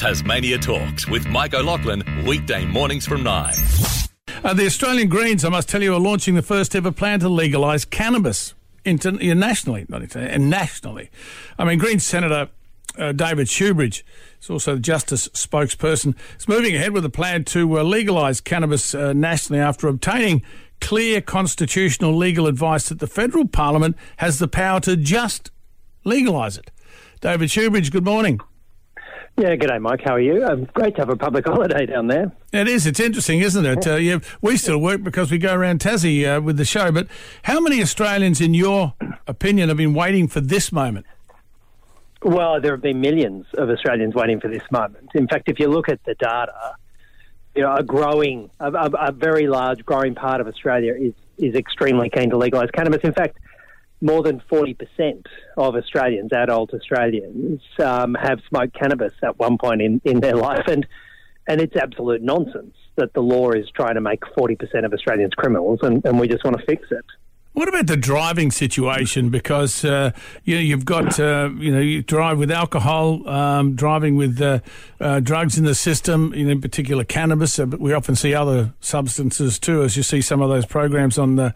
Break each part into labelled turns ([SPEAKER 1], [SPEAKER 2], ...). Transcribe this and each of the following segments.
[SPEAKER 1] Tasmania Talks with Mike O'Loughlin, weekday mornings from 9.
[SPEAKER 2] Uh, the Australian Greens, I must tell you, are launching the first ever plan to legalise cannabis internationally, not internationally, nationally. I mean, Greens Senator uh, David Shoebridge is also the Justice spokesperson. Is moving ahead with a plan to uh, legalise cannabis uh, nationally after obtaining clear constitutional legal advice that the federal parliament has the power to just legalise it. David Shoebridge, good morning.
[SPEAKER 3] Yeah, good day, Mike. How are you? Um, great to have a public holiday down there.
[SPEAKER 2] It is. It's interesting, isn't it? Uh, yeah, we still work because we go around Tassie uh, with the show. But how many Australians, in your opinion, have been waiting for this moment?
[SPEAKER 3] Well, there have been millions of Australians waiting for this moment. In fact, if you look at the data, you know, a growing, a, a, a very large growing part of Australia is is extremely keen to legalise cannabis. In fact, more than 40% of Australians, adult Australians, um, have smoked cannabis at one point in, in their life. And, and it's absolute nonsense that the law is trying to make 40% of Australians criminals, and, and we just want to fix it.
[SPEAKER 2] What about the driving situation? Because uh, you know you've got uh, you know you drive with alcohol, um, driving with uh, uh drugs in the system, you know, in particular cannabis. Uh, but we often see other substances too, as you see some of those programs on the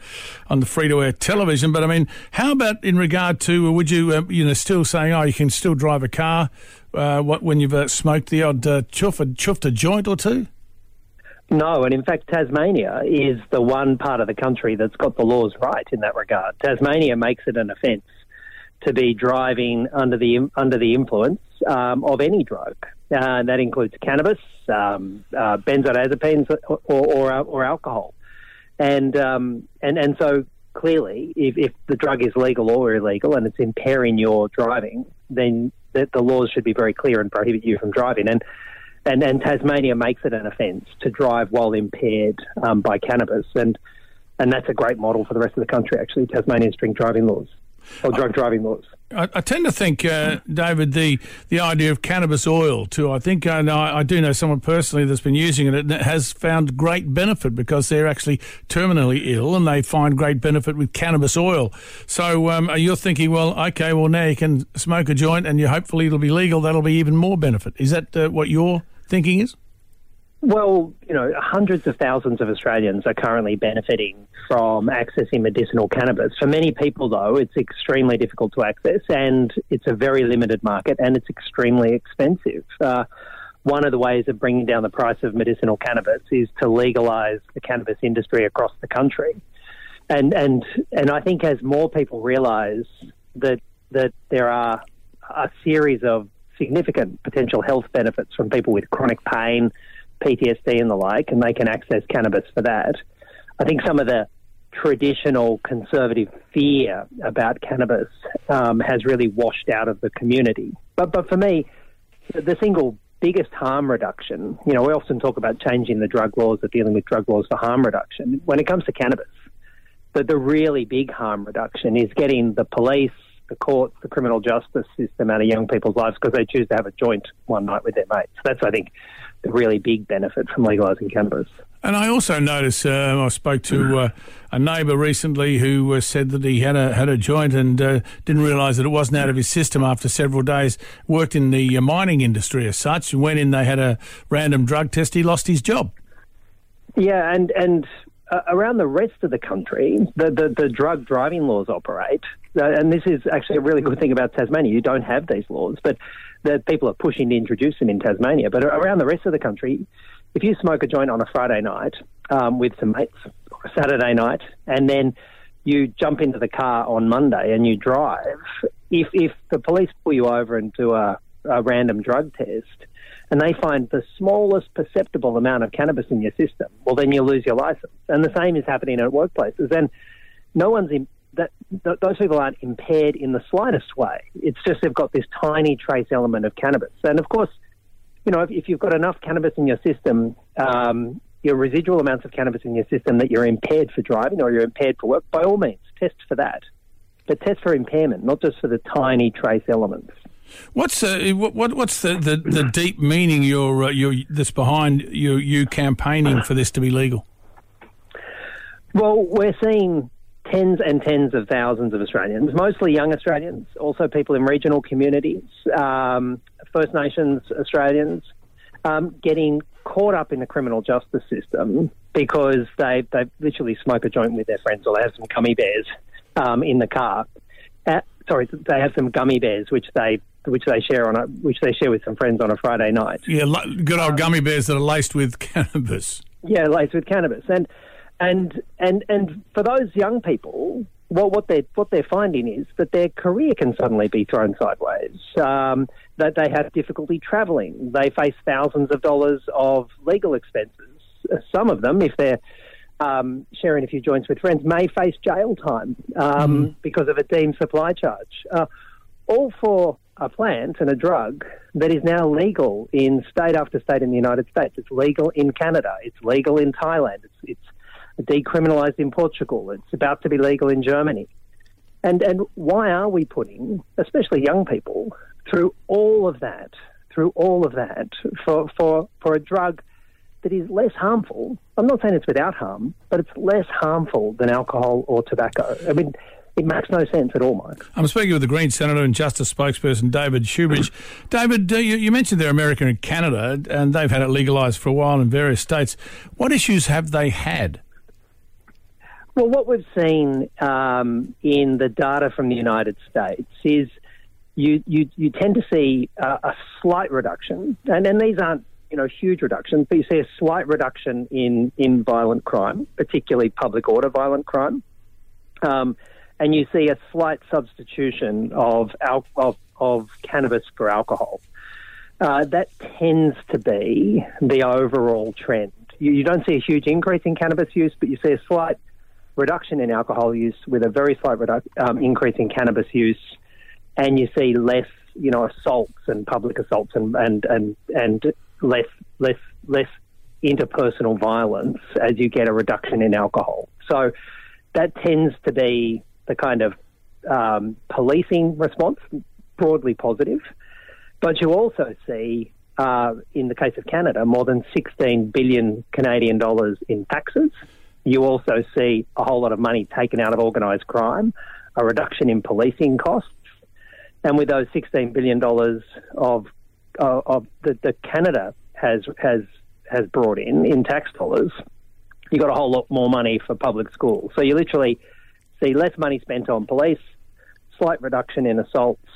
[SPEAKER 2] on the free to air television. But I mean, how about in regard to would you uh, you know still saying oh you can still drive a car what when you've smoked the odd chuff chuffed a joint or two?
[SPEAKER 3] No, and in fact, Tasmania is the one part of the country that's got the laws right in that regard. Tasmania makes it an offence to be driving under the under the influence um, of any drug. Uh, that includes cannabis, um, uh, benzodiazepines, or, or, or alcohol. And um, and and so clearly, if, if the drug is legal or illegal and it's impairing your driving, then the, the laws should be very clear and prohibit you from driving. And and, and Tasmania makes it an offence to drive while impaired um, by cannabis, and and that's a great model for the rest of the country. Actually, Tasmania's drink driving laws or drug driving laws.
[SPEAKER 2] I, I tend to think, uh, David, the the idea of cannabis oil too. I think uh, I, I, do know someone personally that's been using it and it has found great benefit because they're actually terminally ill and they find great benefit with cannabis oil. So um, you're thinking, well, okay, well now you can smoke a joint and you hopefully it'll be legal. That'll be even more benefit. Is that uh, what you're thinking is?
[SPEAKER 3] Well, you know, hundreds of thousands of Australians are currently benefiting from accessing medicinal cannabis. For many people, though, it's extremely difficult to access and it's a very limited market and it's extremely expensive. Uh, one of the ways of bringing down the price of medicinal cannabis is to legalise the cannabis industry across the country. And, and, and I think as more people realise that, that there are a series of significant potential health benefits from people with chronic pain, PTSD, and the like, and they can access cannabis for that. I think some of the traditional conservative fear about cannabis um, has really washed out of the community. But but for me, the single biggest harm reduction, you know, we often talk about changing the drug laws or dealing with drug laws for harm reduction. When it comes to cannabis, the, the really big harm reduction is getting the police, the courts, the criminal justice system out of young people's lives because they choose to have a joint one night with their mates. That's, I think, the really big benefit from legalising cannabis.
[SPEAKER 2] And I also noticed, uh, I spoke to uh, a neighbour recently who uh, said that he had a had a joint and uh, didn't realise that it wasn't out of his system after several days. Worked in the uh, mining industry as such, and went in. They had a random drug test. He lost his job.
[SPEAKER 3] Yeah, and and uh, around the rest of the country, the, the, the drug driving laws operate. Uh, and this is actually a really good thing about Tasmania. You don't have these laws, but the people are pushing to introduce them in Tasmania. But around the rest of the country, if you smoke a joint on a Friday night um, with some mates, or a Saturday night, and then you jump into the car on Monday and you drive, if, if the police pull you over and do a, a random drug test, and they find the smallest perceptible amount of cannabis in your system, well, then you lose your license. And the same is happening at workplaces. And no one's in, that th- those people aren't impaired in the slightest way. It's just they've got this tiny trace element of cannabis. And of course, you know, if, if you've got enough cannabis in your system, um, your residual amounts of cannabis in your system that you're impaired for driving or you're impaired for work, by all means, test for that. But test for impairment, not just for the tiny trace elements.
[SPEAKER 2] What's uh, what, what's the, the, the, deep meaning you're, uh, you're, that's behind you, you campaigning for this to be legal?
[SPEAKER 3] Well, we're seeing tens and tens of thousands of Australians, mostly young Australians, also people in regional communities, um, First Nations Australians um, getting caught up in the criminal justice system because they they literally smoke a joint with their friends or they have some gummy bears um, in the car. Uh, sorry, they have some gummy bears which they which they share on a, which they share with some friends on a Friday night.
[SPEAKER 2] Yeah, good old gummy bears that are laced with cannabis.
[SPEAKER 3] Yeah, laced with cannabis, and and and and for those young people, what what they what they're finding is that their career can suddenly be thrown sideways. Um, that they have difficulty travelling. They face thousands of dollars of legal expenses. Uh, some of them, if they're um, sharing a few joints with friends, may face jail time um, mm. because of a deemed supply charge. Uh, all for a plant and a drug that is now legal in state after state in the United States. It's legal in Canada. It's legal in Thailand. It's, it's decriminalised in Portugal. It's about to be legal in Germany. And and why are we putting, especially young people, through all of that, through all of that, for for for a drug that is less harmful? I'm not saying it's without harm, but it's less harmful than alcohol or tobacco. I mean, it makes no sense at all, Mike.
[SPEAKER 2] I'm speaking with the Green Senator and Justice spokesperson David Shoebridge. David, uh, you, you, mentioned there America and Canada, and they've had it legalised for a while in various states. What issues have they had?
[SPEAKER 3] Well, what we've seen um, in the data from the United States is you you, you tend to see uh, a slight reduction, and, and these aren't you know huge reductions, but you see a slight reduction in in violent crime, particularly public order violent crime. Um, and you see a slight substitution of, al- of, of cannabis for alcohol. Uh, that tends to be the overall trend. You, you, don't see a huge increase in cannabis use, but you see a slight reduction in alcohol use with a very slight redu- um, increase in cannabis use, and you see less, you know, assaults and public assaults and and and, and less less less interpersonal violence as you get a reduction in alcohol. So that tends to be the kind of um, policing response, broadly positive. But you also see, uh, in the case of Canada, more than 16 billion Canadian dollars in taxes. You also see a whole lot of money taken out of organised crime, a reduction in policing costs, and with those 16 billion dollars of uh, of the, the Canada has has has brought in in tax dollars, you got a whole lot more money for public schools. So you literally see less money spent on police, slight reduction in assaults,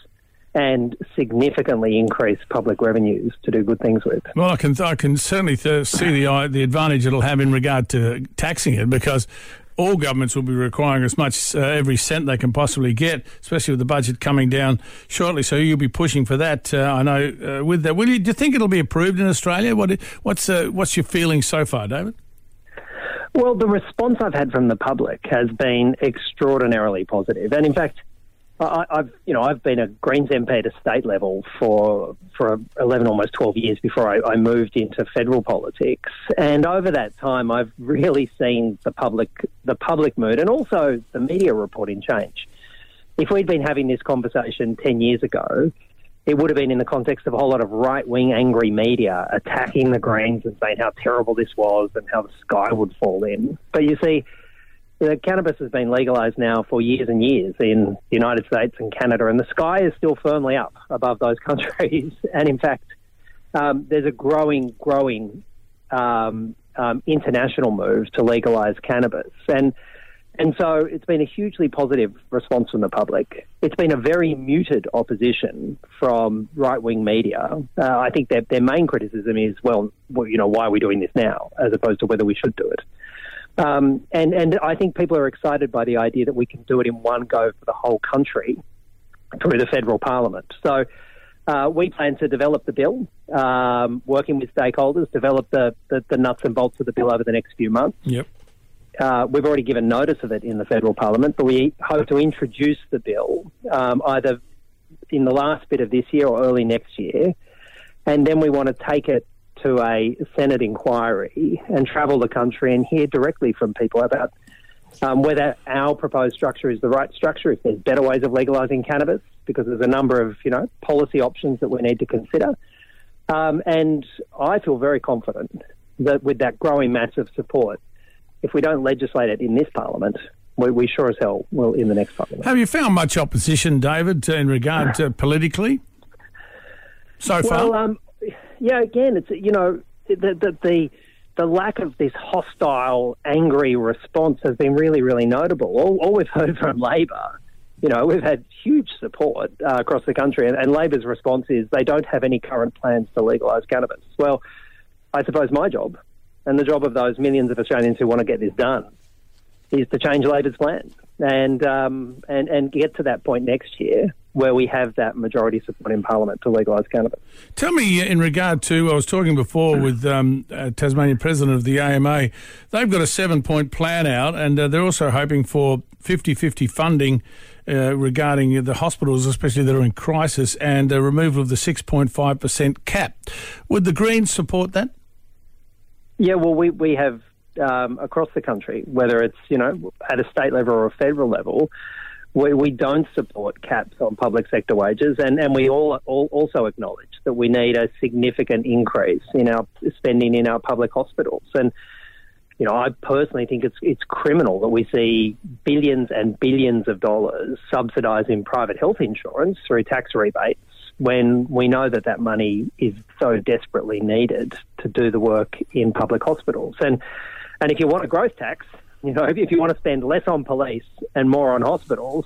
[SPEAKER 3] and significantly increase public revenues to do good things with.
[SPEAKER 2] Well, I can I can certainly th- see the uh, the advantage it'll have in regard to taxing it because all governments will be requiring as much uh, every cent they can possibly get, especially with the budget coming down shortly. So you'll be pushing for that. Uh, I know. Uh, with that, will you? Do you think it'll be approved in Australia? What what's uh, what's your feeling so far, David?
[SPEAKER 3] Well, the response I've had from the public has been extraordinarily positive, and in fact, I, have you know I've been a Greens MP at a state level for for eleven almost twelve years before I, I, moved into federal politics, and over that time I've really seen the public the public mood and also the media reporting change. If we'd been having this conversation ten years ago, it would have been in the context of a whole lot of right wing angry media attacking the Greens and saying how terrible this was and how the sky would fall in. But you see, know, cannabis has been legalised now for years and years in the United States and Canada, and the sky is still firmly up above those countries. and in fact, um, there's a growing, growing um, um, international move to legalise cannabis. And and so it's been a hugely positive response from the public. It's been a very muted opposition from right wing media. Uh, I think their, their main criticism is, well, well, you know, why are we doing this now, as opposed to whether we should do it. Um, and, and I think people are excited by the idea that we can do it in one go for the whole country through the federal parliament. So uh, we plan to develop the bill, um, working with stakeholders, develop the, the, the, nuts and bolts of the bill over the next few months.
[SPEAKER 2] Yep.
[SPEAKER 3] Uh, we've already given notice of it in the federal parliament, but we hope to introduce the bill um, either in the last bit of this year or early next year, and then we want to take it to a Senate inquiry and travel the country and hear directly from people about um, whether our proposed structure is the right structure, if there's better ways of legalising cannabis, because there's a number of you know policy options that we need to consider. Um, and I feel very confident that with that growing mass of support, if we don't legislate it in this parliament, we, we sure as hell will in the next parliament.
[SPEAKER 2] Have you found much opposition, David, in regard to politically? so far?
[SPEAKER 3] Um, yeah, again, it's you know the, the the the lack of this hostile, angry response has been really, really notable. All, all we've heard from Labor, you know, we've had huge support uh, across the country, and, and Labor's response is they don't have any current plans to legalise cannabis. Well, I suppose my job and the job of those millions of Australians who want to get this done is to change Labor's plans and um, and and get to that point next year where we have that majority support in Parliament to legalise cannabis.
[SPEAKER 2] Tell me, uh, in regard to, I was talking before with um, uh, Tasmanian president of the AMA, they've got a seven point plan out, and uh, they're also hoping for 50 50 funding. Uh, regarding the hospitals, especially that are in crisis, and a removal of the 6.5% cap. Would the Greens support that?
[SPEAKER 3] Yeah, well, we, we have um, across the country, whether it's you know at a state level or a federal level, we, we don't support caps on public sector wages, and, and we all, all also acknowledge that we need a significant increase in our spending in our public hospitals. And you know, I personally think it's it's criminal that we see billions and billions of dollars subsidising private health insurance through tax rebates when we know that that money is so desperately needed to do the work in public hospitals. And and if you want a growth tax, you know, if, you want to spend less on police and more on hospitals,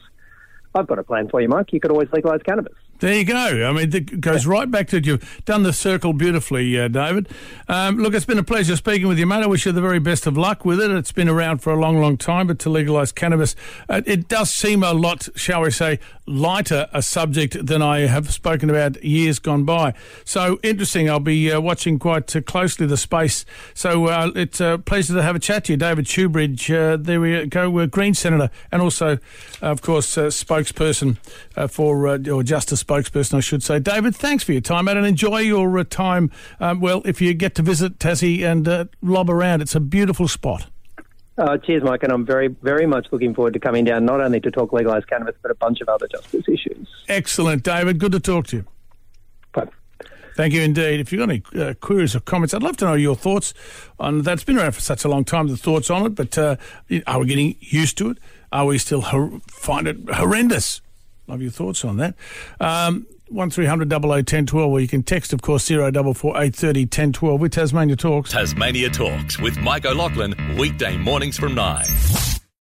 [SPEAKER 3] I've got a plan for you, Mike. You could always legalise cannabis.
[SPEAKER 2] There you go. I mean, it goes right back to you've done the circle beautifully, uh, David. Um, look, it's been a pleasure speaking with you, mate. I wish you the very best of luck with it. It's been around for a long, long time, but to legalise cannabis, uh, it does seem a lot, shall we say, lighter a subject than I have spoken about years gone by. So interesting. I'll be uh, watching quite uh, closely the space. So uh, it's a pleasure to have a chat to you, David Shoebridge. Uh, there we go. We're Green Senator and also, of course, spokesperson for or Justice spokesperson, I should say. David, thanks for your time, mate, and enjoy your uh, time. Um, well, if you get to visit Tassie and uh, lob around, it's a beautiful spot.
[SPEAKER 3] Uh, cheers, Mike, and I'm very, very much looking forward to coming down not only to talk legalised cannabis, but a bunch of other justice issues.
[SPEAKER 2] Excellent, David. Good to talk to you.
[SPEAKER 3] Bye.
[SPEAKER 2] Thank you indeed. If you've got any uh, queries or comments, I'd love to know your thoughts on that. It's been around for such a long time, the thoughts on it, but uh, are we getting used to it? Are we still hor- find it horrendous? Love your thoughts on that. Um, 1300 1012, or you can text, of course, 044 830 1012 with Tasmania Talks.
[SPEAKER 1] Tasmania Talks with Mike O'Loughlin, weekday mornings from 9.